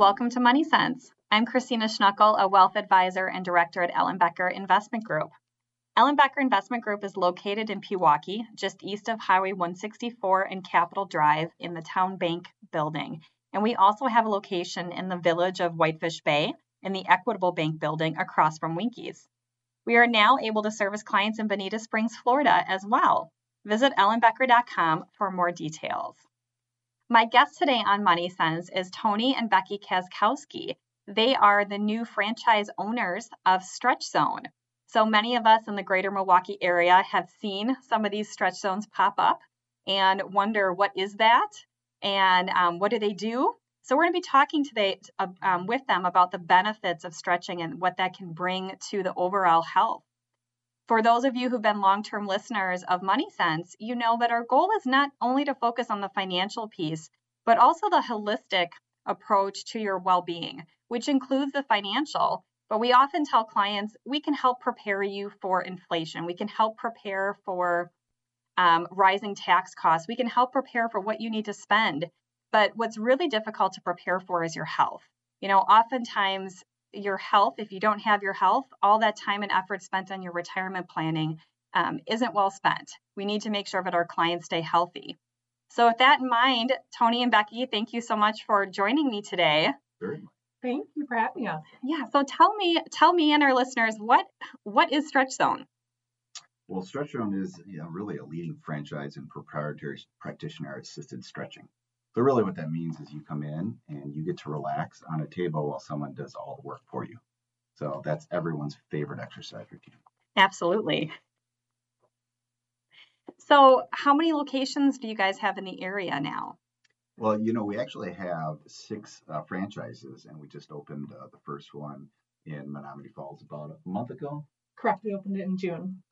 Welcome to Money Sense. I'm Kristina Schnuckel, a wealth advisor and director at Ellenbecker Investment Group. Ellenbecker Investment Group is located in Pewaukee, just east of Highway 164 and Capitol Drive in the Town Bank building. And we also have a location in the village of Whitefish Bay in the Equitable Bank building across from Winkies. We are now able to service clients in Bonita Springs, Florida as well. Visit ellenbecker.com for more details. My guest today on Money Sense is Tony and Beckie Kaczkowski. They are the new franchise owners of Stretch Zone. So many of us in the greater Milwaukee area have seen some of these stretch zones pop up and wonder what is that and um, what do they do? So we're going to be talking today um, with them about the benefits of stretching and what that can bring to the overall health. For those of you who've been long term listeners of Money Sense, you know that our goal is not only to focus on the financial piece, but also the holistic approach to your well being, which includes the financial. But we often tell clients we can help prepare you for inflation, we can help prepare for um, rising tax costs, we can help prepare for what you need to spend but what's really difficult to prepare for is your health. You know, oftentimes your health, if you don't have your health, all that time and effort spent on your retirement planning um, isn't well spent. We need to make sure that our clients stay healthy. So, with that in mind, Tony and Beckie, thank you so much for joining me today. Very much. Thank you for having us. Yeah. So tell me, tell me and our listeners, what what is Stretch Zone? Well, Stretch Zone is you know, really a leading franchise in proprietary practitioner assisted stretching. So really what that means is you come in and you get to relax on a table while someone does all the work for you. So that's everyone's favorite exercise routine. Absolutely. So how many locations do you guys have in the area now? Well, you know, we actually have six uh, franchises, and we just opened uh, the first one in Menomonee Falls about a month ago. Correct. We opened it in June.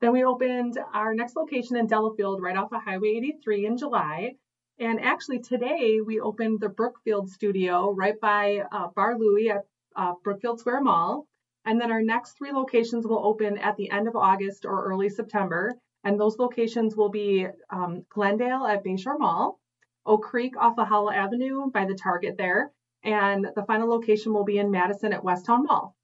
Then we opened our next location in Delafield, right off of Highway 83 in July. And actually, today we opened the Brookfield studio right by uh, Bar Louie at uh, Brookfield Square Mall. And then our next three locations will open at the end of August or early September. And those locations will be um, Glendale at Bayshore Mall, Oak Creek off of Howell Avenue by the Target there, and the final location will be in Madison at West Towne Mall.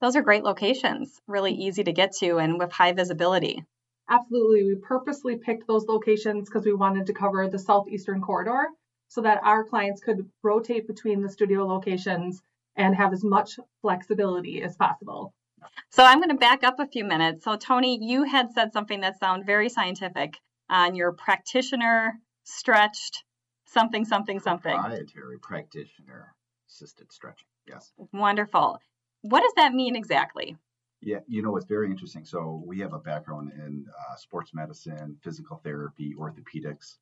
Those are great locations, really easy to get to and with high visibility. Absolutely. We purposely picked those locations because we wanted to cover the southeastern corridor so that our clients could rotate between the studio locations and have as much flexibility as possible. So I'm going to back up a few minutes. So Tony, you had said something that sounded very scientific on your practitioner stretched something something something. Proprietary practitioner assisted stretching. Yes. Wonderful. What does that mean exactly? Yeah, you know, it's very interesting. So we have a background in uh, sports medicine, physical therapy, orthopedics,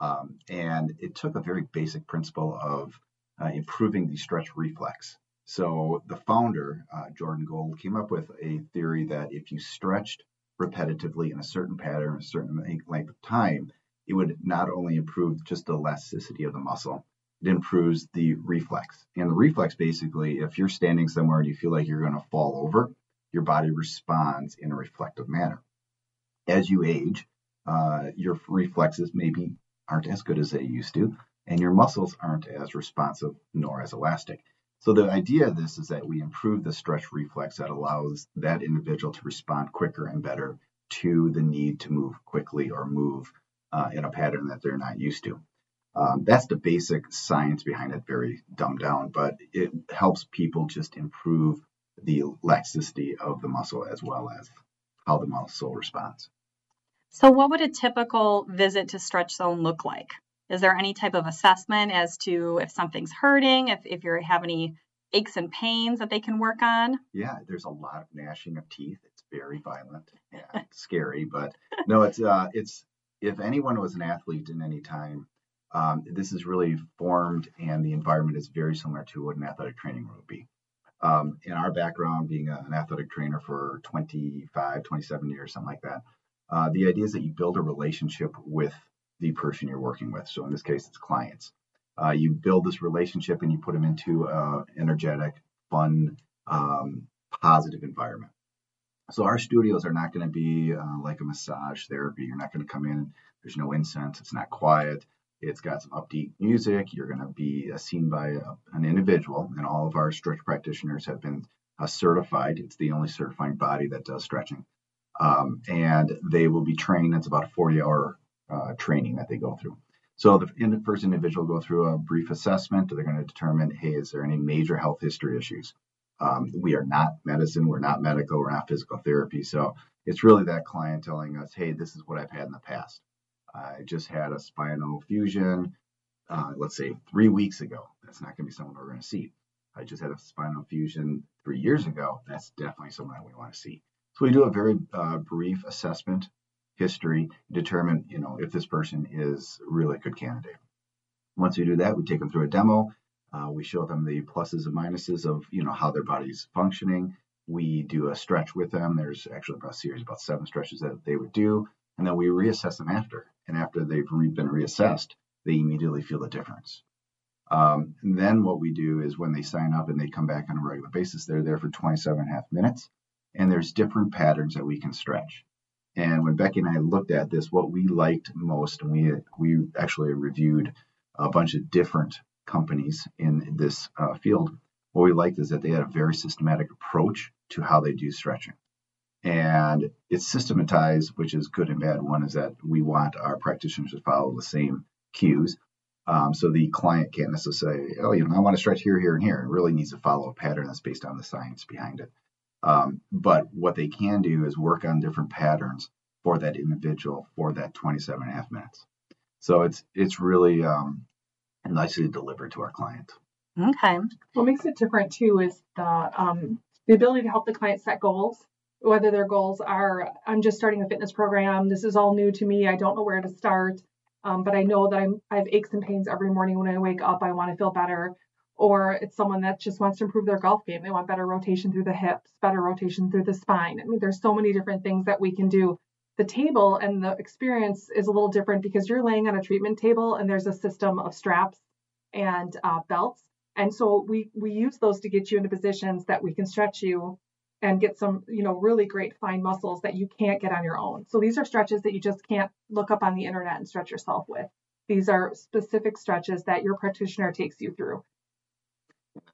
um, and it took a very basic principle of uh, improving the stretch reflex. So the founder, uh, Jordan Gold, came up with a theory that if you stretched repetitively in a certain pattern, a certain length of time, it would not only improve just the elasticity of the muscle, it improves the reflex. And the reflex basically, if you're standing somewhere and you feel like you're going to fall over, your body responds in a reflective manner. As you age, uh, your reflexes maybe aren't as good as they used to, and your muscles aren't as responsive nor as elastic. So the idea of this is that we improve the stretch reflex that allows that individual to respond quicker and better to the need to move quickly or move uh, in a pattern that they're not used to. Um, that's the basic science behind it, very dumbed down, but it helps people just improve the elasticity of the muscle as well as how the muscle responds. So, what would a typical visit to Stretch Zone look like? Is there any type of assessment as to if something's hurting, if, if you have any aches and pains that they can work on? Yeah, there's a lot of gnashing of teeth. It's very violent and scary, but no, it's uh, it's if anyone was an athlete in any time, Um, this is really formed, and the environment is very similar to what an athletic training room would be. Um, in our background, being a, an athletic trainer for 25, 27 years, something like that, uh, the idea is that you build a relationship with the person you're working with. So in this case, it's clients. Uh, you build this relationship and you put them into an energetic, fun, um, positive environment. So our studios are not going to be uh, like a massage therapy. You're not going to come in. There's no incense. It's not quiet. It's got some upbeat music. You're going to be uh, seen by a, an individual, and all of our stretch practitioners have been uh, certified. It's the only certifying body that does stretching, um, and they will be trained. It's about a 40-hour uh, training that they go through. So the first individual will go through a brief assessment. They're going to determine, hey, is there any major health history issues? Um, we are not medicine. We're not medical. We're not physical therapy. So it's really that client telling us, hey, this is what I've had in the past. I just had a spinal fusion, uh, let's say three weeks ago. That's not going to be someone we're going to see. I just had a spinal fusion three years ago. That's definitely someone that we want to see. So we do a very uh, brief assessment, history, determine you know if this person is really a good candidate. Once we do that, we take them through a demo. Uh, we show them the pluses and minuses of you know how their body's functioning. We do a stretch with them. There's actually about a series about seven stretches that they would do, and then we reassess them after and after they've been reassessed, they immediately feel the difference. Um, then what we do is when they sign up and they come back on a regular basis, they're there for 27 and a half minutes, and there's different patterns that we can stretch. And when Beckie and I looked at this, what we liked most, and we we actually reviewed a bunch of different companies in this uh, field. What we liked is that they had a very systematic approach to how they do stretching and it's systematized, which is good and bad. One is that we want our practitioners to follow the same cues. Um, so the client can't necessarily say, oh, you know, I want to stretch here, here, and here. It really needs to follow a pattern that's based on the science behind it. Um, but what they can do is work on different patterns for that individual for that 27 and a half minutes. So it's it's really um, nicely delivered to our client. Okay. What makes it different too is the um, the ability to help the client set goals whether their goals are i'm just starting a fitness program. This is all new to me. I don't know where to start. Um, but i know that I'm, i have aches and pains every morning when i wake up. I want to feel better. Or it's someone that just wants to improve their golf game. They want better rotation through the hips better rotation through the spine. I mean there's so many different things that we can do. The table and the experience is a little different because you're laying on a treatment table and there's a system of straps and uh, belts. And so we we use those to get you into positions that we can stretch you and get some, you know, really great fine muscles that you can't get on your own. So these are stretches that you just can't look up on the internet and stretch yourself with. These are specific stretches that your practitioner takes you through.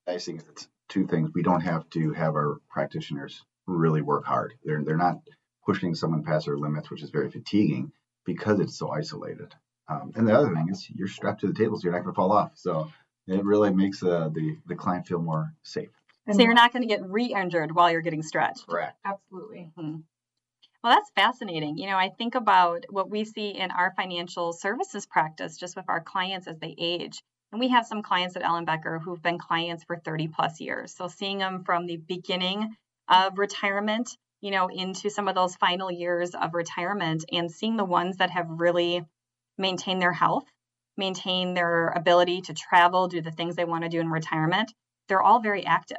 Thing is it's two things. We don't have to have our practitioners really work hard. They're they're not pushing someone past their limits, which is very fatiguing because it's so isolated. Um, and the other thing is you're strapped to the table, so you're not going to fall off. So it really makes uh, the the client feel more safe. And so you're not going to get re-injured while you're getting stretched. Correct. Absolutely. Mm-hmm. Well, that's fascinating. You know, I think about what we see in our financial services practice just with our clients as they age. And we have some clients at Ellenbecker who've been clients for 30 plus years. So seeing them from the beginning of retirement, you know, into some of those final years of retirement and seeing the ones that have really maintained their health, maintain their ability to travel, do the things they want to do in retirement, they're all very active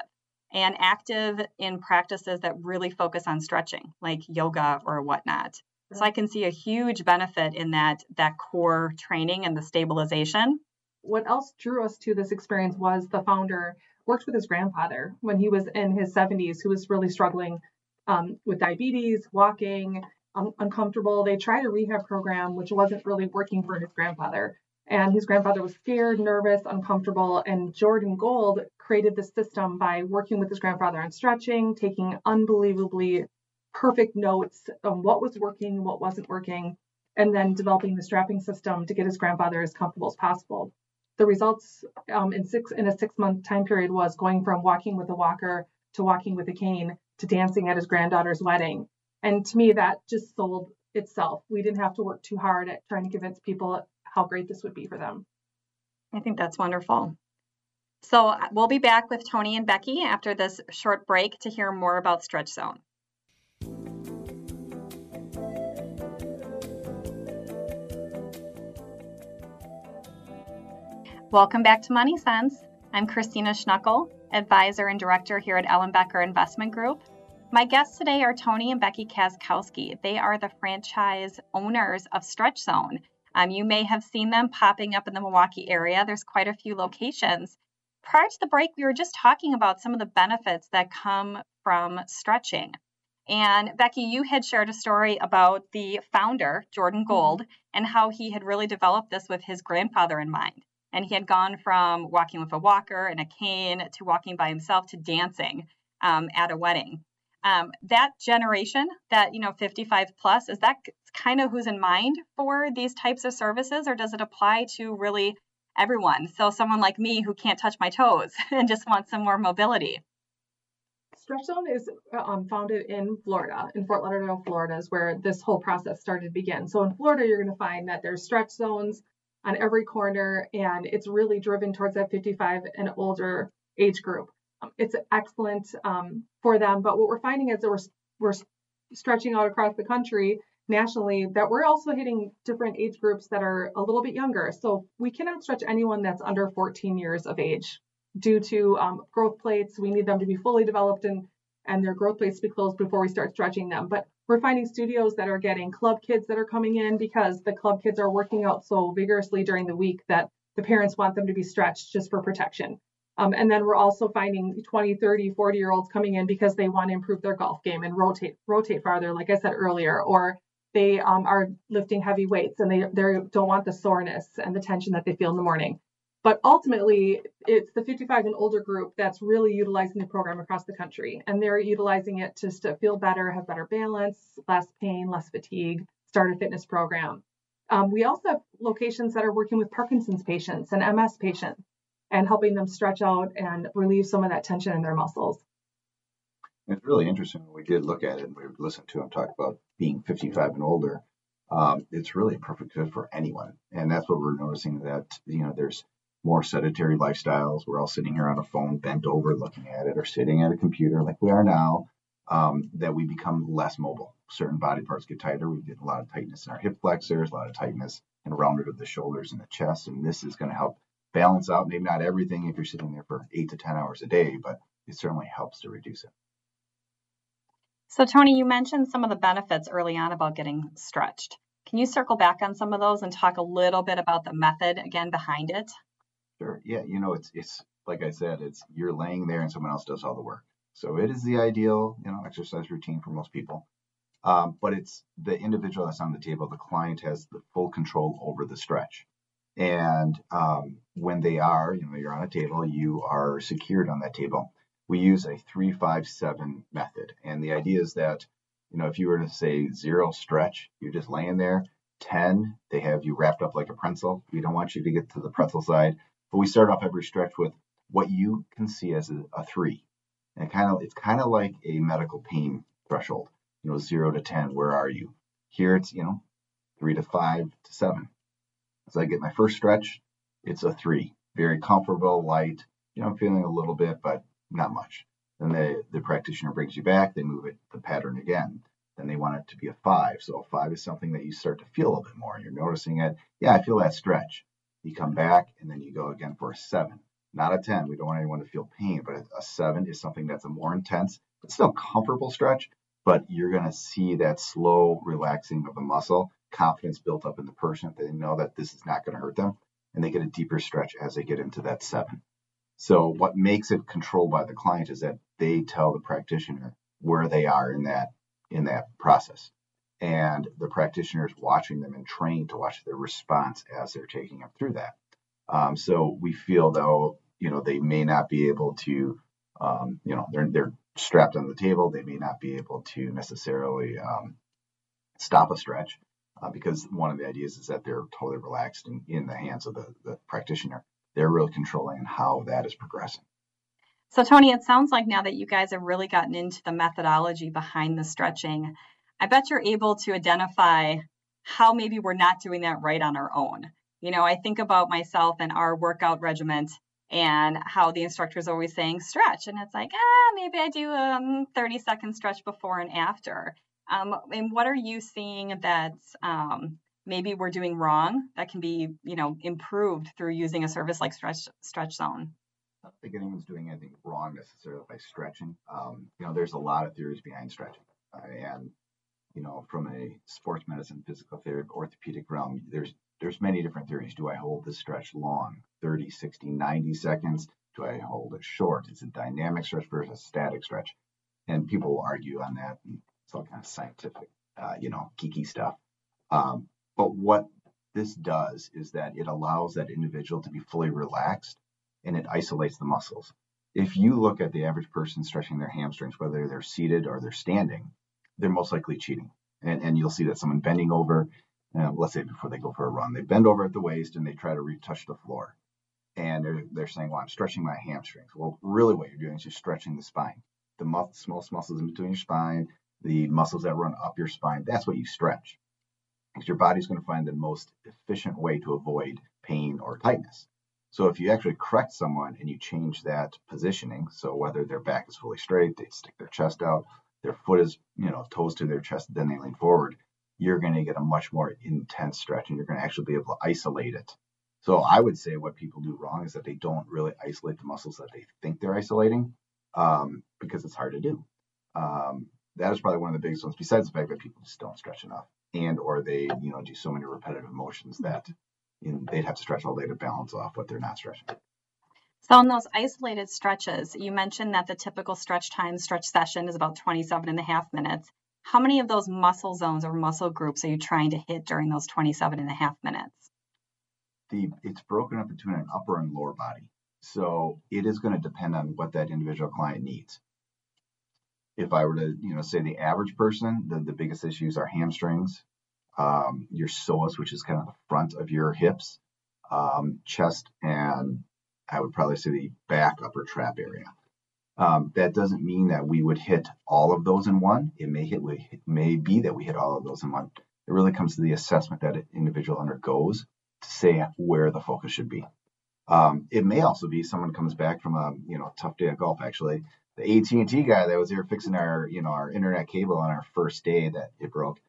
and active in practices that really focus on stretching, like yoga or whatnot. So I can see a huge benefit in that that core training and the stabilization. What else drew us to this experience was the founder worked with his grandfather when he was in his 70s, who was really struggling um, with diabetes, walking, um, uncomfortable. They tried a rehab program, which wasn't really working for his grandfather. And his grandfather was scared, nervous, uncomfortable. And Jordan Gold created this system by working with his grandfather on stretching, taking unbelievably perfect notes on what was working, what wasn't working, and then developing the strapping system to get his grandfather as comfortable as possible. The results um, in six in a six month time period was going from walking with a walker to walking with a cane to dancing at his granddaughter's wedding. And to me, that just sold itself. We didn't have to work too hard at trying to convince people how great this would be for them. I think that's wonderful. So uh, we'll be back with Tony and Beckie after this short break to hear more about Stretch Zone. Welcome back to Money Sense. I'm Kristina Schnuckel, advisor and director here at Ellenbecker Investment Group. My guests today are Tony and Beckie Kaczkowski. They are the franchise owners of Stretch Zone. Um, you may have seen them popping up in the Milwaukee area. There's quite a few locations. Prior to the break, we were just talking about some of the benefits that come from stretching. And Beckie, you had shared a story about the founder, Jordan mm-hmm. Gold, and how he had really developed this with his grandfather in mind. And he had gone from walking with a walker and a cane to walking by himself to dancing um, at a wedding. Um, that generation, that you know, 55 plus, is that kind of who's in mind for these types of services, or does it apply to really everyone? So someone like me who can't touch my toes and just wants some more mobility. Stretch Zone is um, founded in Florida, in Fort Lauderdale, Florida, is where this whole process started to begin. So in Florida, you're going to find that there's stretch zones on every corner, and it's really driven towards that 55 and older age group. Um, it's excellent um, for them, but what we're finding is that we're we're stretching out across the country nationally that we're also hitting different age groups that are a little bit younger. So we cannot stretch anyone that's under 14 years of age due to um, growth plates. We need them to be fully developed and and their growth plates to be closed before we start stretching them. But we're finding studios that are getting club kids that are coming in because the club kids are working out so vigorously during the week that the parents want them to be stretched just for protection. Um, and then we're also finding 20, 30, 40 year olds coming in because they want to improve their golf game and rotate rotate farther, like I said earlier, or they um, are lifting heavy weights and they they don't want the soreness and the tension that they feel in the morning. But ultimately, it's the 55 and older group that's really utilizing the program across the country. And they're utilizing it just to feel better, have better balance, less pain, less fatigue, start a fitness program. Um, we also have locations that are working with Parkinson's patients and MS patients and helping them stretch out and relieve some of that tension in their muscles. It's really interesting when we did look at it and we listened to him talk about being 55 and older. Um, it's really a perfect fit for anyone. And that's what we're noticing that, you know, there's more sedentary lifestyles. We're all sitting here on a phone, bent over, looking at it, or sitting at a computer like we are now. Um, that we become less mobile. Certain body parts get tighter. We get a lot of tightness in our hip flexors, a lot of tightness and rounded of the shoulders and the chest. And this is going to help balance out maybe not everything if you're sitting there for eight to 10 hours a day, but it certainly helps to reduce it. So, Tony, you mentioned some of the benefits early on about getting stretched. Can you circle back on some of those and talk a little bit about the method again behind it? Sure. Yeah, you know, it's it's like I said, it's you're laying there and someone else does all the work. So it is the ideal, you know, exercise routine for most people. Um, but it's the individual that's on the table. The client has the full control over the stretch. And um, when they are, you know, you're on a table, you are secured on that table. We use a three, five, seven method. And the idea is that, you know, if you were to say zero stretch, you're just laying there. 10, they have you wrapped up like a pretzel. We don't want you to get to the pretzel side. But we start off every stretch with what you can see as a, a three. And kind of it's kind of like a medical pain threshold. You know, zero to ten, where are you? Here it's, you know, three to five to seven. As I get my first stretch, it's a three. Very comfortable, light. You know, I'm feeling a little bit, but not much. Then the, the practitioner brings you back, they move it the pattern again. Then they want it to be a five. So a five is something that you start to feel a little bit more. You're noticing it. Yeah, I feel that stretch. You come back and then you go again for a seven. Not a 10. We don't want anyone to feel pain, but a seven is something that's a more intense, but still comfortable stretch. But you're going to see that slow relaxing of the muscle, confidence built up in the person. They know that this is not going to hurt them, and they get a deeper stretch as they get into that seven. So, what makes it controlled by the client is that they tell the practitioner where they are in that in that process and the practitioner is watching them and trained to watch their response as they're taking them through that. Um, so we feel though, you know, they may not be able to, um, you know, they're they're strapped on the table. They may not be able to necessarily um, stop a stretch uh, because one of the ideas is that they're totally relaxed and in the hands of the, the practitioner. They're really controlling how that is progressing. So, Tony, it sounds like now that you guys have really gotten into the methodology behind the stretching, I bet you're able to identify how maybe we're not doing that right on our own. You know, I think about myself and our workout regiment and how the instructor is always saying stretch. And it's like, ah, maybe I do a um, 30 second stretch before and after. Um, and what are you seeing that's um, maybe we're doing wrong that can be, you know, improved through using a service like Stretch Stretch Zone? I don't think anyone's doing anything wrong necessarily by stretching. Um, you know, there's a lot of theories behind stretching, uh, and you know, from a sports medicine, physical therapy, orthopedic realm, there's there's many different theories. Do I hold this stretch long, 30, 60, 90 seconds? Do I hold it short? Is it dynamic stretch versus static stretch? And people argue on that. And it's all kind of scientific, uh, you know, geeky stuff. Um, but what this does is that it allows that individual to be fully relaxed and it isolates the muscles. If you look at the average person stretching their hamstrings, whether they're seated or they're standing, they're most likely cheating. And, and you'll see that someone bending over, uh, let's say before they go for a run, they bend over at the waist and they try to retouch the floor. And they're, they're saying, well, I'm stretching my hamstrings. Well, really what you're doing is you're stretching the spine. The mus- smallest muscles in between your spine, the muscles that run up your spine, that's what you stretch. Because your body's going to find the most efficient way to avoid pain or tightness. So if you actually correct someone and you change that positioning, so whether their back is fully straight, they stick their chest out, their foot is, you know, toes to their chest, then they lean forward, you're going to get a much more intense stretch and you're going to actually be able to isolate it. So I would say what people do wrong is that they don't really isolate the muscles that they think they're isolating um, because it's hard to do. Um, that is probably one of the biggest ones, besides the fact that people just don't stretch enough and or they, you know, do so many repetitive motions that you know, they'd have to stretch all day to balance off what they're not stretching. So in those isolated stretches, you mentioned that the typical stretch time stretch session is about 27 and a half minutes. How many of those muscle zones or muscle groups are you trying to hit during those 27 and a half minutes? The it's broken up between an upper and lower body. So it is going to depend on what that individual client needs. If I were to, you know, say the average person, the, the biggest issues are hamstrings, um, your psoas, which is kind of the front of your hips, um, chest, and I would probably say the back upper trap area. Um, that doesn't mean that we would hit all of those in one. It may hit, it may be that we hit all of those in one. It really comes to the assessment that an individual undergoes to say where the focus should be. Um, it may also be someone comes back from a you know tough day of golf. Actually, the AT&T guy that was here fixing our you know our internet cable on our first day that it broke.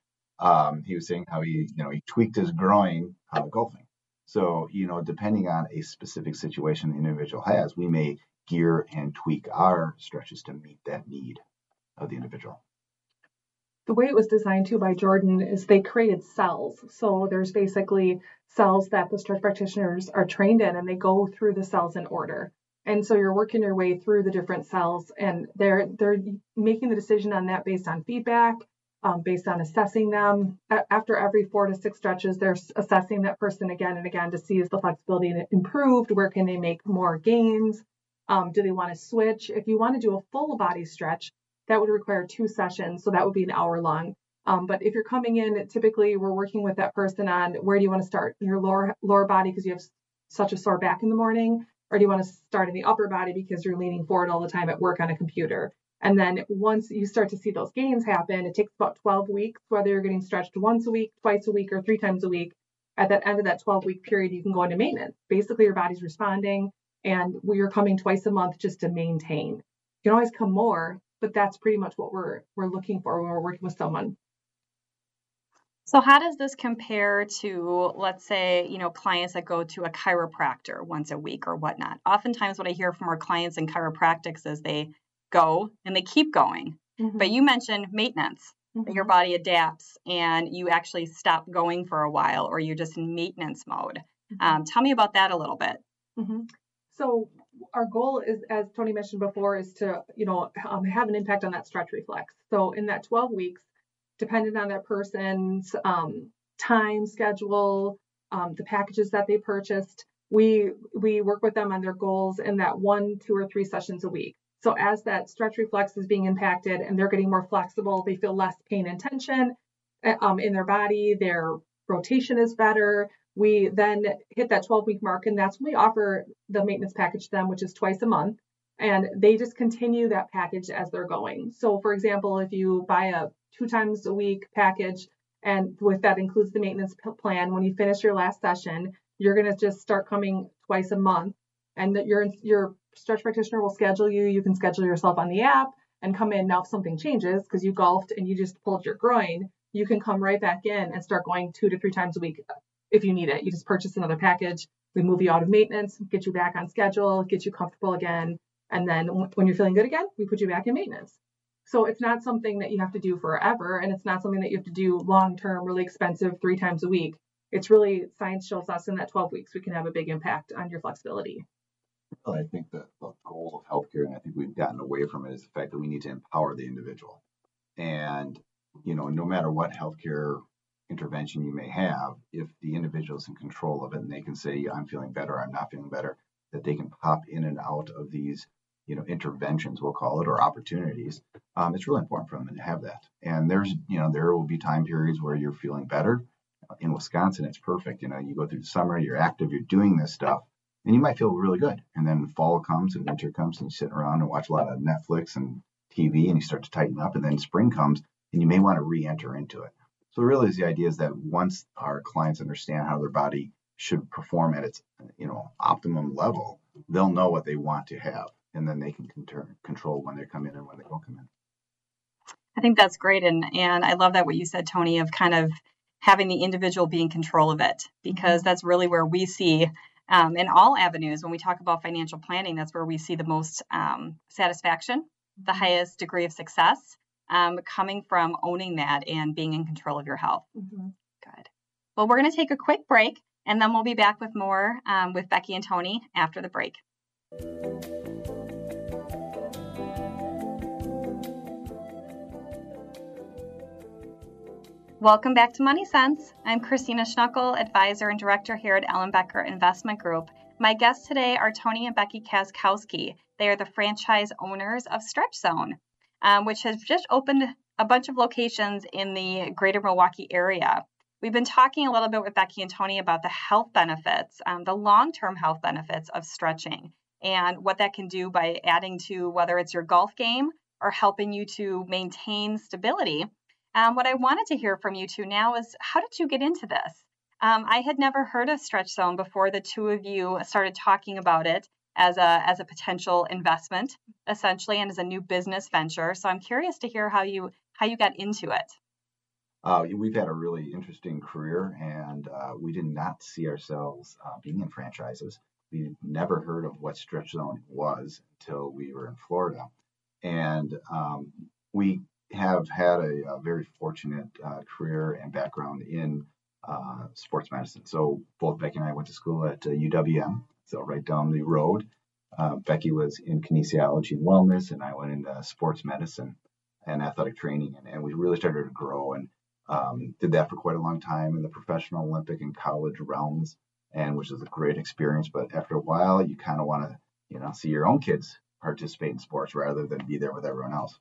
Um, he was saying how he you know he tweaked his groin uh, golfing. So, you know, depending on a specific situation the individual has, we may gear and tweak our stretches to meet that need of the individual. The way it was designed too by Jordan is they created cells. So there's basically cells that the stretch practitioners are trained in and they go through the cells in order. And so you're working your way through the different cells and they're they're making the decision on that based on feedback um, based on assessing them. after every four to six stretches, they're assessing that person again and again to see is the flexibility improved, where can they make more gains, um, do they want to switch? If you want to do a full body stretch, that would require two sessions, so that would be an hour long. Um, but if you're coming in, typically we're working with that person on where do you want to start your lower lower body because you have such a sore back in the morning, or do you want to start in the upper body because you're leaning forward all the time at work on a computer? And then once you start to see those gains happen, it takes about 12 weeks, whether you're getting stretched once a week, twice a week, or three times a week. At that end of that 12 week period, you can go into maintenance. Basically, your body's responding, and we're coming twice a month just to maintain. You can always come more, but that's pretty much what we're we're looking for when we're working with someone. So how does this compare to, let's say, you know, clients that go to a chiropractor once a week or whatnot? Oftentimes, what I hear from our clients in chiropractics is they go and they keep going. Mm-hmm. But you mentioned maintenance. Mm-hmm. Your body adapts and you actually stop going for a while or you're just in maintenance mode. Mm-hmm. Um, tell me about that a little bit. Mm-hmm. So our goal is, as Tony mentioned before, is to you know um, have an impact on that stretch reflex. So in that 12 weeks, depending on that person's um, time schedule, um, the packages that they purchased, we we work with them on their goals in that one, two, or three sessions a week. So as that stretch reflex is being impacted and they're getting more flexible, they feel less pain and tension eh, um, in their body, their rotation is better. We then hit that 12 week mark, and that's when we offer the maintenance package to them, which is twice a month. And they just continue that package as they're going. So, for example, if you buy a two times a week package, and with that includes the maintenance plan, when you finish your last session, you're going to just start coming twice a month and that your your stretch practitioner will schedule you. You can schedule yourself on the app and come in. Now, if something changes because you golfed and you just pulled your groin, you can come right back in and start going two to three times a week uh, if you need it. You just purchase another package, we move you out of maintenance, get you back on schedule, get you comfortable again. And then when you're feeling good again, we put you back in maintenance. So it's not something that you have to do forever, and it's not something that you have to do long term, really expensive, three times a week. It's really science shows us in that 12 weeks we can have a big impact on your flexibility. Well, I think that the goal of healthcare, and I think we've gotten away from it, is the fact that we need to empower the individual. And you know, no matter what healthcare intervention you may have, if the individual is in control of it and they can say, I'm feeling better, I'm not feeling better, that they can pop in and out of these, you know, interventions, we'll call it, or opportunities, um, it's really important for them to have that. And there's, you know, there will be time periods where you're feeling better. In Wisconsin, it's perfect. You know, you go through the summer, you're active, you're doing this stuff, and you might feel really good. And then fall comes and winter comes, and you sit around and watch a lot of Netflix and TV, and you start to tighten up. And then spring comes, and you may want to re-enter into it. So really, the idea is that once our clients understand how their body should perform at its you know optimum level, they'll know what they want to have, and then they can control when they come in and when they don't come in. I think that's great, and and I love that what you said, Tony, of kind of having the individual be in control of it, because mm-hmm. that's really where we see um, in all avenues when we talk about financial planning. That's where we see the most um, satisfaction, the highest degree of success, um, coming from owning that and being in control of your health. Mm-hmm. Good. Well, we're going to take a quick break and then we'll be back with more um, with Beckie and Tony after the break. Welcome back to Money Sense. I'm Kristina Schnuckel, advisor and director here at Ellenbecker Investment Group. My guests today are Tony and Beckie Kaczkowski. They are the franchise owners of Stretch Zone um, which has just opened a bunch of locations in the greater Milwaukee area. We've been talking a little bit with Beckie and Tony about the health benefits, um, the long term health benefits of stretching, and what that can do by adding to whether it's your golf game or helping you to maintain stability. Um, what I wanted to hear from you two now is how did you get into this? Um, I had never heard of Stretch Zone before the two of you started talking about it as a as a potential investment essentially and as a new business venture. So i'm curious to hear how you how you got into it. Uh, we've had a really interesting career and uh, we did not see ourselves uh, being in franchises. We never heard of what stretch zone was until we were in florida. And um, we have had a, a very fortunate uh, career and background in uh, sports medicine so both beckie and i went to school at uwm uh, so right down the road. Uh, Beckie was in kinesiology and wellness, and I went into sports medicine and athletic training, and, and we really started to grow and um, did that for quite a long time in the professional, Olympic, and college realms, and which was a great experience. But after a while, you kind of want to, you know, see your own kids participate in sports rather than be there with everyone else.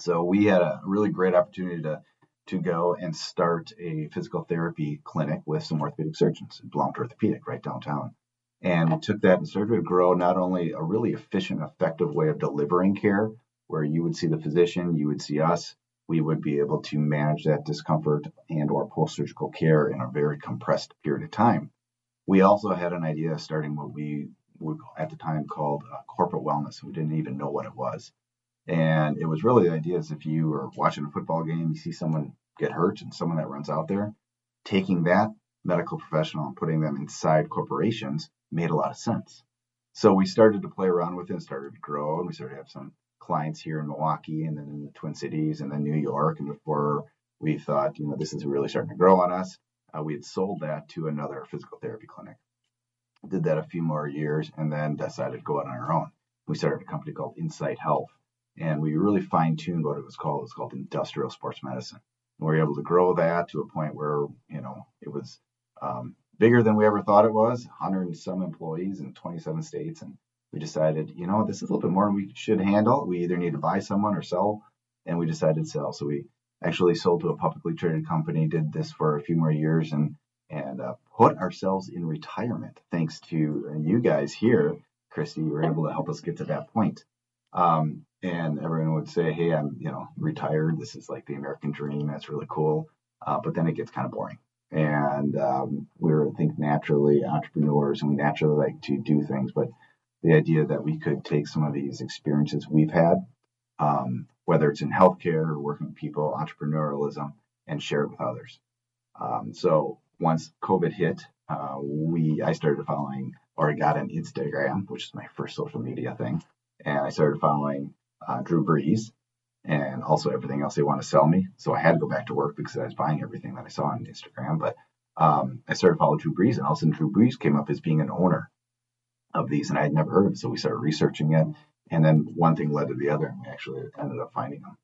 So we had a really great opportunity to to go and start a physical therapy clinic with some orthopedic surgeons, Blount Orthopedic, right downtown and we took that and started to grow not only a really efficient, effective way of delivering care, where you would see the physician, you would see us, we would be able to manage that discomfort and or post-surgical care in a very compressed period of time. We also had an idea of starting what we would at the time called corporate wellness. We didn't even know what it was. And it was really the idea is if you are watching a football game, you see someone get hurt and someone that runs out there, taking that medical professional and putting them inside corporations made a lot of sense. So we started to play around with it and started to grow, and we started to have some clients here in Milwaukee and then in the Twin Cities and then New York. And before we thought, you know, this is really starting to grow on us, uh, we had sold that to another physical therapy clinic. Did that a few more years and then decided to go out on our own. We started a company called Insight Health, and we really fine tuned what it was called. It was called industrial sports medicine. And we were able to grow that to a point where, you know, it was um, bigger than we ever thought it was 100 and some employees in 27 states. And we decided you know this is a little bit more than we should handle. We either need to buy someone or sell. And we decided to sell. So we actually sold to a publicly traded company did this for a few more years and and uh, put ourselves in retirement. Thanks to uh, you guys here christy you were able to help us get to that point. Um, and everyone would say hey i'm you know retired this is like the american dream that's really cool uh, but then it gets kind of boring and um, we're I think naturally entrepreneurs and we naturally like to do things. But the idea that we could take some of these experiences we've had, um, whether it's in healthcare or working with people, entrepreneurialism, and share it with others. Um, so once COVID hit, uh, we I started following or I got an Instagram, which is my first social media thing, and I started following uh, Drew Brees and also everything else they want to sell me. So I had to go back to work because I was buying everything that I saw on Instagram. But um, I started following Drew Brees, and all of a sudden Drew Brees came up as being an owner of these, and I had never heard of it. So we started researching it, and then one thing led to the other, and we actually ended up finding them.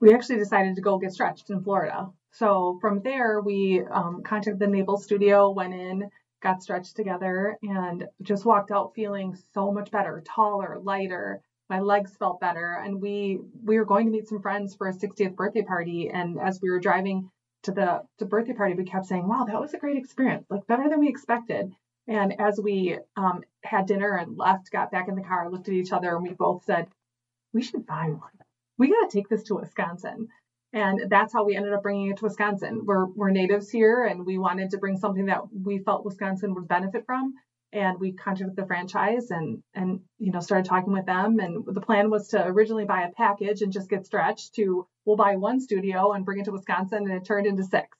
We actually decided to go get stretched in Florida. So from there, we um, contacted the Naples studio, went in, got stretched together, and just walked out feeling so much better, taller, lighter. My legs felt better, and we we were going to meet some friends for a 60th birthday party. And as we were driving to the to birthday party, we kept saying, "Wow, that was a great experience! Like better than we expected." And as we um, had dinner and left, got back in the car, looked at each other, and we both said, "We should buy one. We got to take this to Wisconsin." And that's how we ended up bringing it to Wisconsin. We're, we're natives here and we wanted to bring something that we felt Wisconsin would benefit from. And we contacted the franchise and, and, you know, started talking with them. And the plan was to originally buy a package and just get stretched to we'll buy one studio and bring it to Wisconsin. And it turned into six.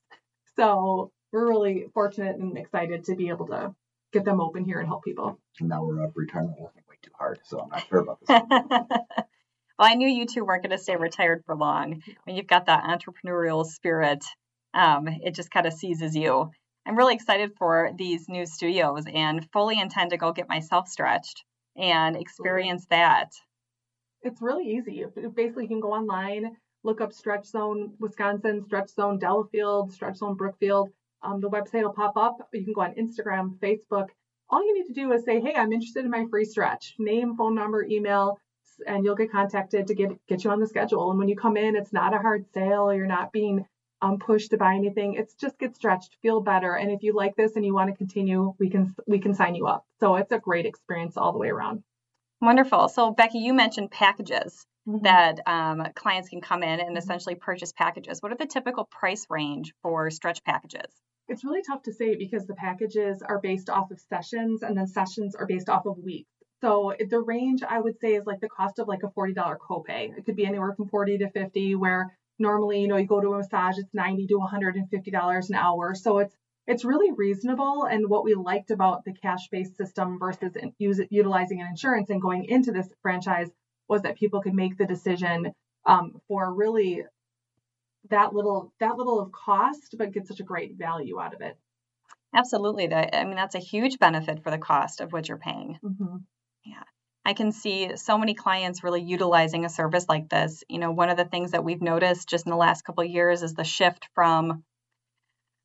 So we're really fortunate and excited to be able to get them open here and help people. And now we're up retirement working way too hard. So I'm not sure about this. Well, I knew you two weren't going to stay retired for long. When you've got that entrepreneurial spirit, um, it just kind of seizes you. I'm really excited for these new studios and fully intend to go get myself stretched and experience that. It's really easy. Basically, you can go online, look up Stretch Zone Wisconsin, Stretch Zone Delafield, Stretch Zone Brookfield. Um, the website will pop up. You can go on Instagram, Facebook. All you need to do is say, "Hey, I'm interested in my free stretch." Name, phone number, email and you'll get contacted to get get you on the schedule. And when you come in, it's not a hard sale. You're not being um, pushed to buy anything. It's just get stretched, feel better. And if you like this and you want to continue, we can we can sign you up. So it's a great experience all the way around. Wonderful. So Beckie, you mentioned packages mm-hmm. that um, clients can come in and essentially purchase packages. What are the typical price range for stretch packages? It's really tough to say because the packages are based off of sessions and the sessions are based off of weeks. So the range I would say is like the cost of like a $40 copay. It could be anywhere from 40 to 50 where normally, you know, you go to a massage, it's 90 to $150 an hour. So it's it's really reasonable. And what we liked about the cash-based system versus use, utilizing an insurance and going into this franchise was that people could make the decision um, for really that little that little of cost, but get such a great value out of it. Absolutely. That I mean, that's a huge benefit for the cost of what you're paying. Mm-hmm. Yeah. I can see so many clients really utilizing a service like this. You know, one of the things that we've noticed just in the last couple of years is the shift from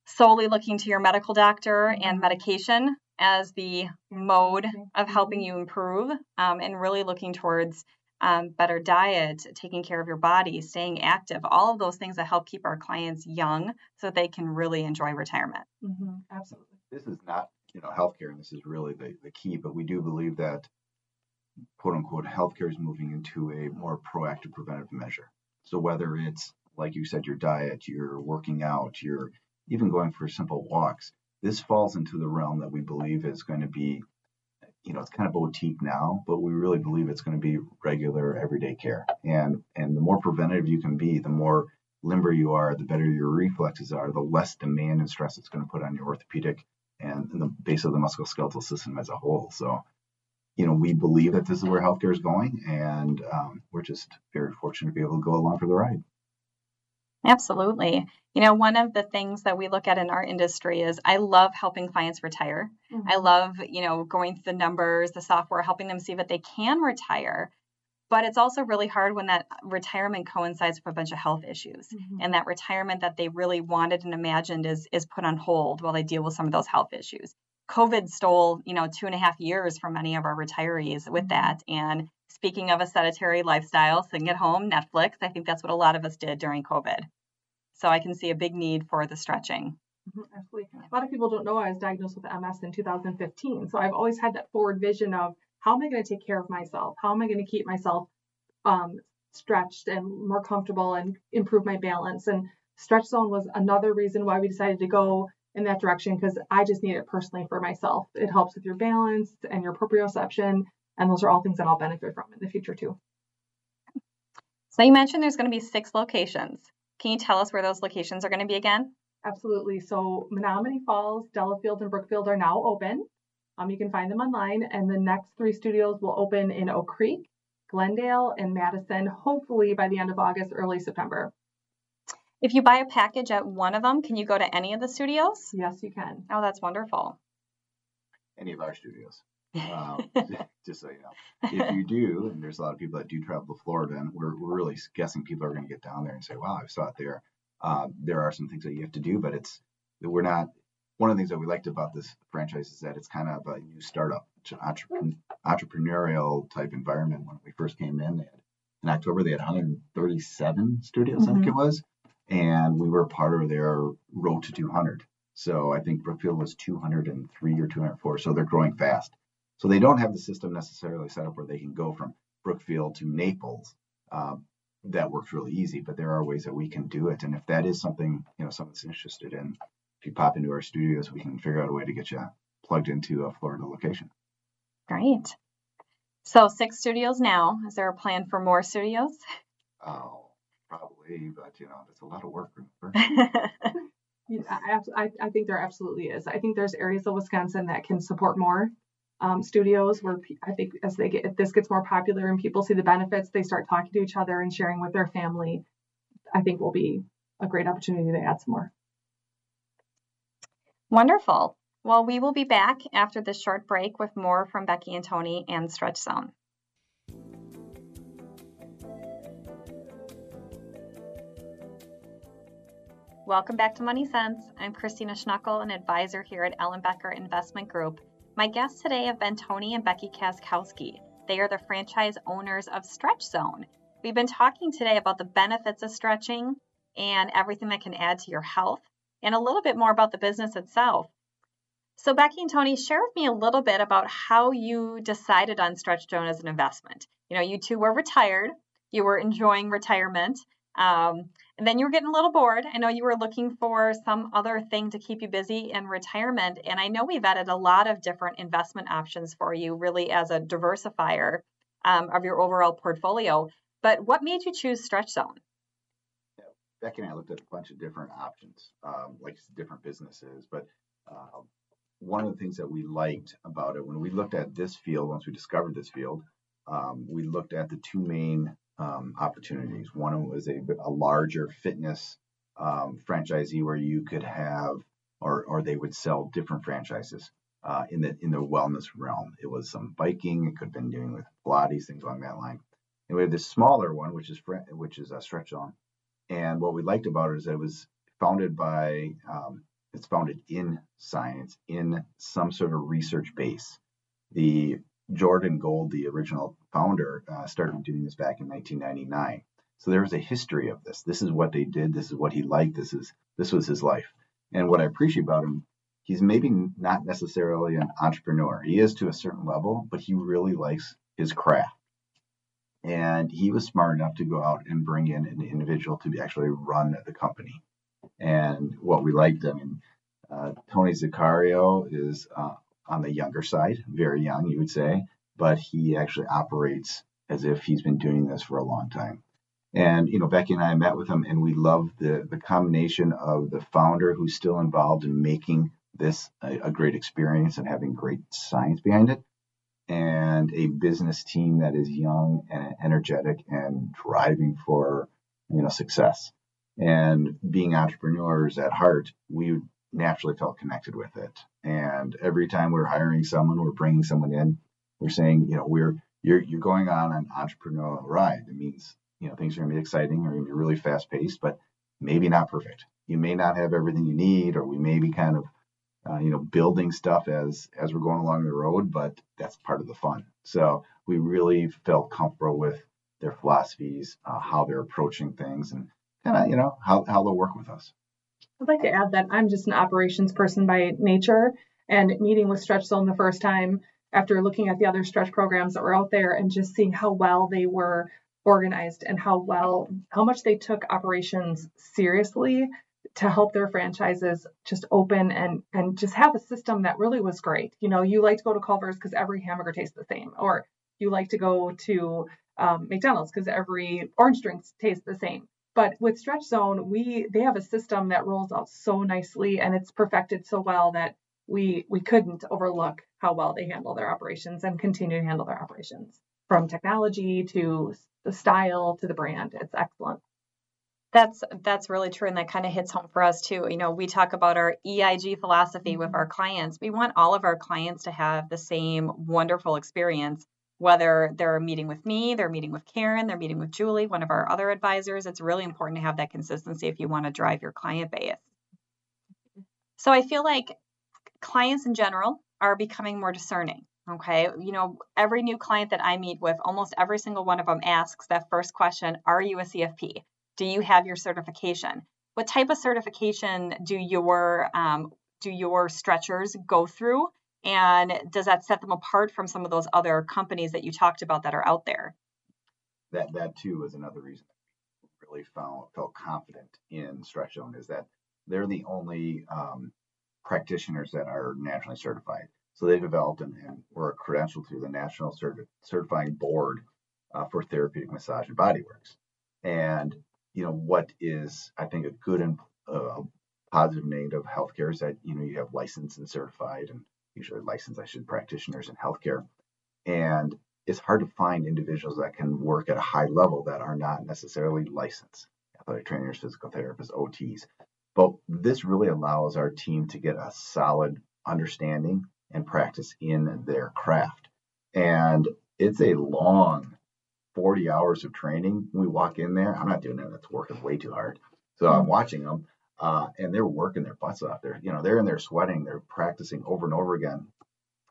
solely looking to your medical doctor and mm-hmm. medication as the mode of helping mm-hmm. you improve um, and really looking towards um, better diet, taking care of your body, staying active, all of those things that help keep our clients young so that they can really enjoy retirement. Mm-hmm. Absolutely. This is not, you know, healthcare, and this is really the, the key, but we do believe that quote unquote healthcare is moving into a more proactive preventive measure. So whether it's like you said, your diet, you're working out, you're even going for simple walks, this falls into the realm that we believe is going to be, you know, it's kind of boutique now, but we really believe it's going to be regular everyday care. And and the more preventative you can be, the more limber you are, the better your reflexes are, the less demand and stress it's going to put on your orthopedic and the base of the musculoskeletal system as a whole. So you know, we believe that this is where healthcare is going, and um, we're just very fortunate to be able to go along for the ride. Absolutely. You know, one of the things that we look at in our industry is I love helping clients retire. Mm-hmm. I love, you know, going through the numbers, the software, helping them see that they can retire. But it's also really hard when that retirement coincides with a bunch of health issues mm-hmm. and that retirement that they really wanted and imagined is is put on hold while they deal with some of those health issues. COVID stole, you know, two and a half years from many of our retirees with mm-hmm. that. And speaking of a sedentary lifestyle, sitting at home, Netflix, I think that's what a lot of us did during COVID. So I can see a big need for the stretching. Mm-hmm, absolutely. A lot of people don't know I was diagnosed with MS in 2015. So I've always had that forward vision of how am I going to take care of myself? How am I going to keep myself um, stretched and more comfortable and improve my balance? And Stretch Zone was another reason why we decided to go in that direction because I just need it personally for myself. It helps with your balance and your proprioception, and those are all things that I'll benefit from in the future too. So you mentioned there's going to be six locations. Can you tell us where those locations are going to be again? Absolutely. So Menomonee Falls, Delafield, and Brookfield are now open. Um, you can find them online, and the next three studios will open in Oak Creek, Glendale, and Madison, hopefully by the end of August, early September. If you buy a package at one of them, can you go to any of the studios? Yes, you can. Oh, that's wonderful. Any of our studios. um, just so you know, if you do, and there's a lot of people that do travel to Florida, and we're, we're really guessing people are going to get down there and say, "Wow, I saw it there." Uh, there are some things that you have to do, but it's we're not. One of the things that we liked about this franchise is that it's kind of a new startup, entrepreneurial type environment. When we first came in, had, in October they had 137 studios, mm-hmm. I think it mm-hmm. was, and we were part of their road to 200. So I think Brookfield was 203 or 204. So they're growing fast. So they don't have the system necessarily set up where they can go from Brookfield to Naples. Um, that works really easy, but there are ways that we can do it. And if that is something you know someone's interested in, if you pop into our studios, we can figure out a way to get you plugged into a Florida location. Great. So six studios now. Is there a plan for more studios? Oh, probably, but you know, it's a lot of work. I, I think there absolutely is. I think there's areas of Wisconsin that can support more um, studios where I think as they get if this gets more popular and people see the benefits, they start talking to each other and sharing with their family. I think will be a great opportunity to add some more. Wonderful. Well, we will be back after this short break with more from Beckie and Tony and Stretch Zone. Welcome back to Money Sense. I'm Kristina Schnuckel, an advisor here at Ellenbecker Investment Group. My guests today have been Tony and Beckie Kaczkowski. They are the franchise owners of Stretch Zone. We've been talking today about the benefits of stretching and everything that can add to your health, and a little bit more about the business itself. So, Beckie and Tony, share with me a little bit about how you decided on Stretch Zone as an investment. You know, you two were retired, you were enjoying retirement. Um, and then you were getting a little bored. I know you were looking for some other thing to keep you busy in retirement. And I know we've added a lot of different investment options for you, really as a diversifier um, of your overall portfolio. But what made you choose Stretch Zone? Yeah, Beckie and I looked at a bunch of different options, um, like different businesses. But uh, one of the things that we liked about it when we looked at this field, once we discovered this field, um, we looked at the two main um, opportunities. One was a, a larger fitness um, franchisee where you could have, or or they would sell different franchises uh, in the in the wellness realm. It was some biking. It could have been doing with Pilates, things along that line. And we have this smaller one, which is which is a stretch zone. And what we liked about it is that it was founded by um, it's founded in science, in some sort of research base. The Jordan Gold, the original founder, uh, started doing this back in 1999. So there was a history of this. This is what they did. This is what he liked. This is this was his life. And what I appreciate about him, he's maybe not necessarily an entrepreneur. He is to a certain level, but he really likes his craft. And he was smart enough to go out and bring in an individual to actually run the company. And what we liked, I mean, uh, Tony Zaccario is uh, on the younger side, very young, you would say, but he actually operates as if he's been doing this for a long time. And you know, Beckie and I met with him, and we love the the combination of the founder who's still involved in making this a, a great experience and having great science behind it, and a business team that is young and energetic and driving for you know success. And being entrepreneurs at heart, we naturally felt connected with it. And every time we're hiring someone, we're bringing someone in, we're saying, you know, we're you're you're going on an entrepreneurial ride. It means you know things are going to be exciting, or going to be really fast paced, but maybe not perfect. You may not have everything you need, or we may be kind of uh, you know building stuff as as we're going along the road, but that's part of the fun. So we really felt comfortable with their philosophies, uh, how they're approaching things, and kind of you know how how they'll work with us. I'd like to add that I'm just an operations person by nature, and meeting with Stretch Zone the first time after looking at the other stretch programs that were out there and just seeing how well they were organized and how well how much they took operations seriously to help their franchises just open and and just have a system that really was great. You know, you like to go to Culver's because every hamburger tastes the same, or you like to go to um, McDonald's because every orange drink tastes the same But with Stretch Zone, we they have a system that rolls out so nicely and it's perfected so well that we we couldn't overlook how well they handle their operations and continue to handle their operations from technology to the style to the brand. It's excellent. That's that's really true, and that kind of hits home for us too. You know, we talk about our EIG philosophy with mm-hmm. our clients. We want all of our clients to have the same wonderful experience, whether they're meeting with me, they're meeting with Karen, they're meeting with Julie, one of our other advisors. It's really important to have that consistency if you want to drive your client base. So I feel like clients in general are becoming more discerning. Okay. You know, every new client that I meet with, almost every single one of them asks that first question Are you a CFP? Do you have your certification? What type of certification do your um, do your stretchers go through? And does that set them apart from some of those other companies that you talked about that are out there? That that too is another reason really found felt confident in Stretch Zone is that they're the only um, practitioners that are nationally certified. So they developed and, and were credentialed through the National Certi- Certifying Board uh, for Therapeutic Massage and Bodyworks. And you know what is I think a good and uh, positive negative of healthcare is that you know you have licensed and certified and usually licensed I should practitioners in healthcare, and it's hard to find individuals that can work at a high level that are not necessarily licensed athletic trainers, physical therapists, OTs. But this really allows our team to get a solid understanding and practice in their craft. And it's a long 40 hours of training. We walk in there. I'm not doing that. That's working way too hard. So I'm mm-hmm. watching them, uh, and they're working their butts off. They're, you know, they're in there sweating. They're practicing over and over again.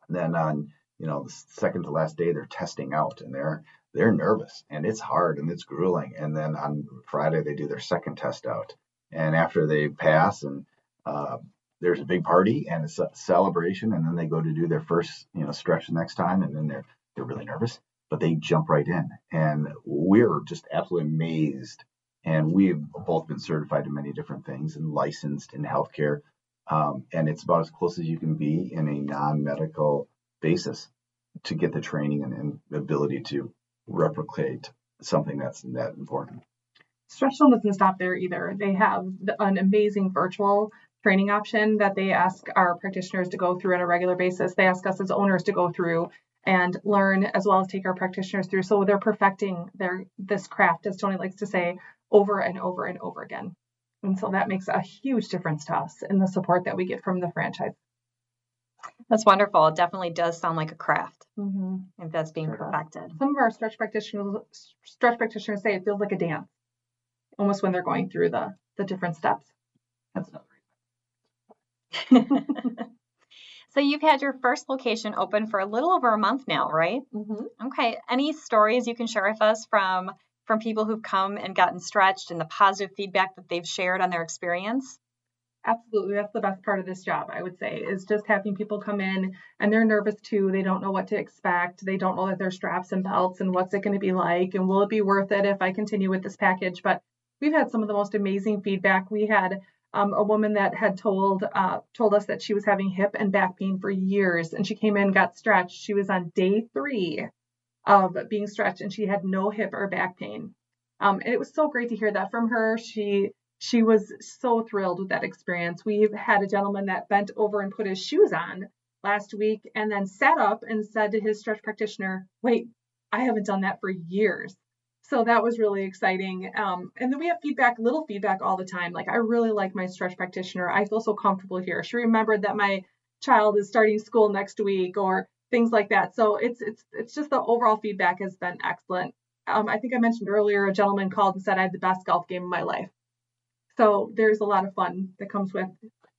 And then on, you know, the second to last day, they're testing out, and they're they're nervous, and it's hard and it's grueling. And then on Friday, they do their second test out, and after they pass, and uh, there's a big party and it's a celebration, and then they go to do their first, you know, stretch the next time, and then they're they're really nervous but they jump right in. And we're just absolutely amazed. And we've both been certified in many different things and licensed in healthcare. Um, and it's about as close as you can be in a non medical basis to get the training and, and ability to replicate something that's that important. Stretch Zone doesn't stop there either. They have an amazing virtual training option that they ask our practitioners to go through on a regular basis. They ask us as owners to go through and learn as well as take our practitioners through. So they're perfecting their this craft, as Tony likes to say, over and over and over again. And so that makes a huge difference to us in the support that we get from the franchise. That's wonderful. It definitely does sound like a craft mm-hmm. if that's being sure perfected. Some of our stretch practitioners stretch practitioners say it feels like a dance, almost when they're going through the the different steps. That's another. So you've had your first location open for a little over a month now, right? Mm-hmm. Okay. Any stories you can share with us from from people who've come and gotten stretched and the positive feedback that they've shared on their experience? Absolutely. That's the best part of this job, I would say, is just having people come in and they're nervous too. They don't know what to expect. They don't know that there's straps and belts and what's it going to be like and will it be worth it if I continue with this package. But we've had some of the most amazing feedback. We had um, a woman that had told uh, told us that she was having hip and back pain for years, and she came in, got stretched. She was on day three of being stretched, and she had no hip or back pain. Um, and it was so great to hear that from her. She she was so thrilled with that experience. We had a gentleman that bent over and put his shoes on last week, and then sat up and said to his stretch practitioner, "Wait, I haven't done that for years." so that was really exciting. Um, and then we have feedback, little feedback all the time. Like I really like my stretch practitioner. I feel so comfortable here. She remembered that my child is starting school next week, or things like that. So it's it's it's just the overall feedback has been excellent. Um, I think I mentioned earlier a gentleman called and said I had the best golf game of my life. So there's a lot of fun that comes with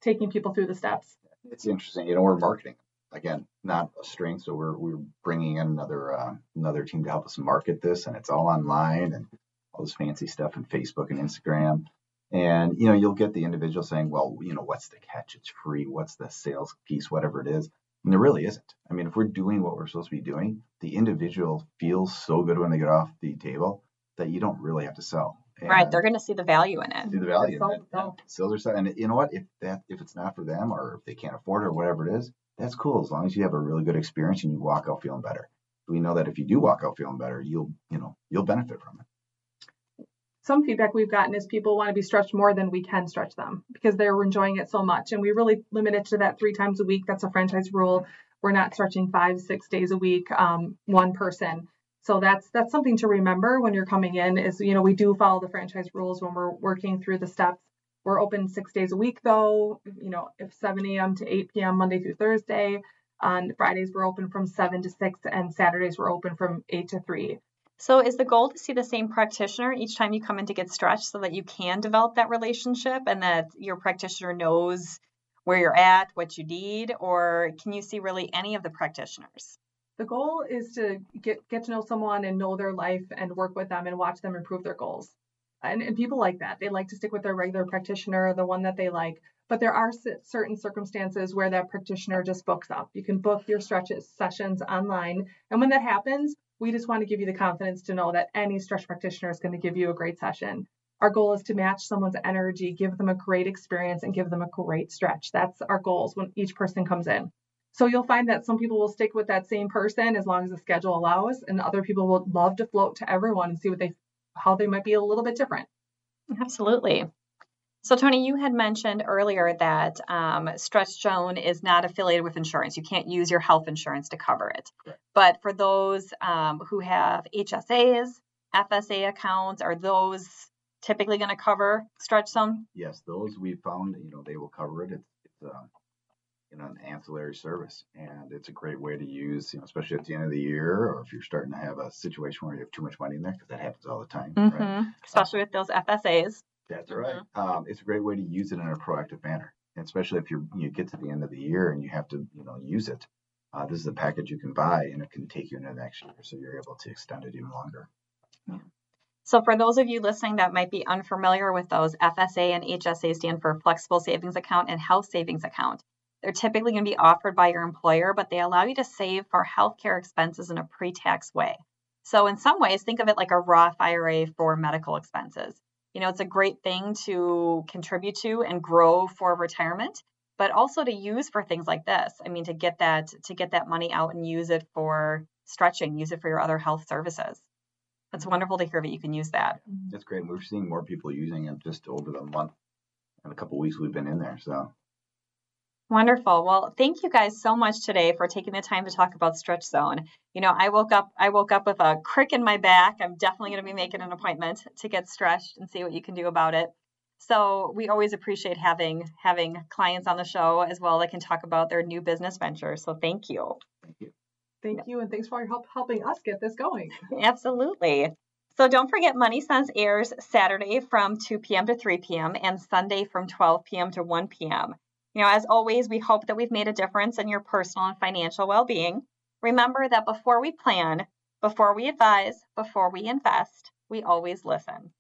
taking people through the steps. It's interesting. You know, we're marketing again, not a strength. So we're we're bringing in another uh, another team to help us market this, and it's all online and all this fancy stuff in Facebook and Instagram. And you know, you'll get the individual saying, "Well, you know, what's the catch? It's free. What's the sales piece? Whatever it is." And there really isn't. I mean, if we're doing what we're supposed to be doing, the individual feels so good when they get off the table that you don't really have to sell. And right, they're going to see the value in it. See the value in it. Sales are, and you know what? If that if it's not for them or if they can't afford it or whatever it is, that's cool as long as you have a really good experience and you walk out feeling better. We know that if you do walk out feeling better, you'll you know you'll benefit from it. Some feedback we've gotten is people want to be stretched more than we can stretch them because they're enjoying it so much. And we really limit it to that three times a week. That's a franchise rule. We're not stretching five, six days a week, um, one person. So that's that's something to remember when you're coming in. Is you know we do follow the franchise rules when we're working through the steps. We're open six days a week though. You know, if 7 a.m. to 8 p.m. Monday through Thursday. On Fridays we're open from 7 to 6, and Saturdays we're open from 8 to 3. So, is the goal to see the same practitioner each time you come in to get stretched so that you can develop that relationship and that your practitioner knows where you're at, what you need, or can you see really any of the practitioners? The goal is to get get to know someone and know their life and work with them and watch them improve their goals. And, and people like that. They like to stick with their regular practitioner, the one that they like. But there are certain circumstances where that practitioner just books up. You can book your stretches sessions online. And when that happens, we just want to give you the confidence to know that any stretch practitioner is going to give you a great session. Our goal is to match someone's energy, give them a great experience, and give them a great stretch. That's our goals when each person comes in. So you'll find that some people will stick with that same person as long as the schedule allows, and other people will love to float to everyone and see what they how they might be a little bit different. Absolutely. So, Tony, you had mentioned earlier that um, Stretch Zone is not affiliated with insurance. You can't use your health insurance to cover it. But for those um, who have HSAs, FSA accounts, are those typically going to cover Stretch Zone? Yes, those we found, you know, they will cover it. It's, it's uh, you know, an ancillary service, and it's a great way to use, you know, especially at the end of the year, or if you're starting to have a situation where you have too much money in there, because that happens all the time, mm-hmm. right? Especially with those FSAs. That's right. Mm-hmm. Um, it's a great way to use it in a proactive manner, and especially if you you get to the end of the year and you have to you know use it. Uh, this is a package you can buy, and it can take you into the next year, so you're able to extend it even longer. Yeah. So for those of you listening that might be unfamiliar with those, FSA and HSA stand for Flexible Savings Account and Health Savings Account. They're typically going to be offered by your employer, but they allow you to save for healthcare expenses in a pre-tax way. So in some ways, think of it like a Roth IRA for medical expenses you know, it's a great thing to contribute to and grow for retirement, but also to use for things like this. I mean, to get that to get that money out and use it for stretching, use it for your other health services. It's wonderful to hear that you can use that. That's great. We're seeing more people using it just over the month and a couple weeks we've been in there. So Wonderful. Well, thank you guys so much today for taking the time to talk about Stretch Zone. You know, I woke up I woke up with a crick in my back. I'm definitely going to be making an appointment to get stretched and see what you can do about it. So, we always appreciate having having clients on the show as well that can talk about their new business ventures. So, thank you. Thank you. Thank you and thanks for your help helping us get this going. Absolutely. So don't forget Money Sense airs Saturday from 2 p.m. to 3 p.m. and Sunday from 12 p.m. to 1 p.m. You know, as always, we hope that we've made a difference in your personal and financial well being. Remember that before we plan, before we advise, before we invest, we always listen.